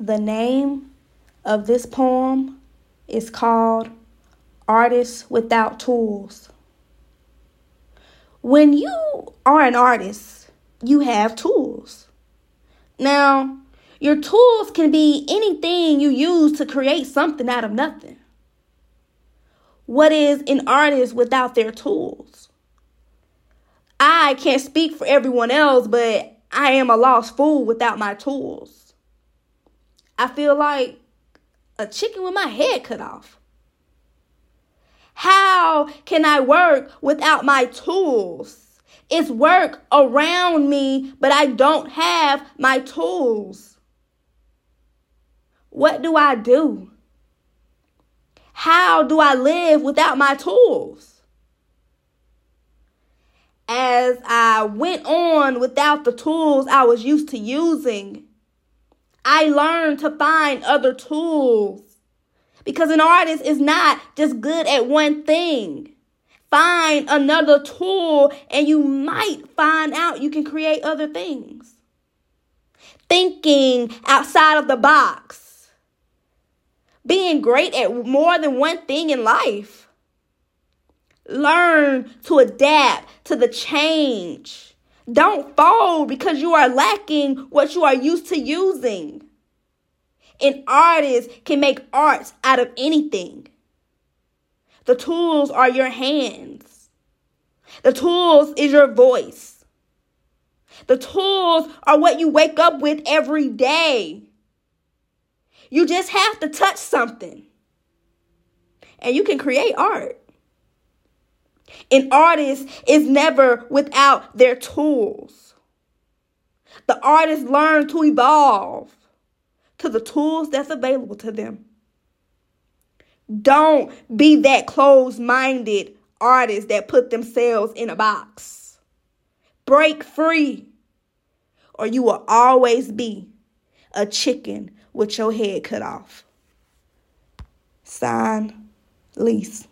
The name of this poem is called Artists Without Tools. When you are an artist, you have tools. Now, your tools can be anything you use to create something out of nothing. What is an artist without their tools? I can't speak for everyone else, but I am a lost fool without my tools. I feel like a chicken with my head cut off. How can I work without my tools? It's work around me, but I don't have my tools. What do I do? How do I live without my tools? As I went on without the tools I was used to using, I learned to find other tools. Because an artist is not just good at one thing. Find another tool and you might find out you can create other things. Thinking outside of the box being great at more than one thing in life. Learn to adapt to the change. Don't fold because you are lacking what you are used to using. An artist can make art out of anything. The tools are your hands. The tools is your voice. The tools are what you wake up with every day. You just have to touch something. And you can create art. An artist is never without their tools. The artist learn to evolve to the tools that's available to them. Don't be that closed minded artist that put themselves in a box. Break free, or you will always be a chicken with your head cut off. Sign, Lici.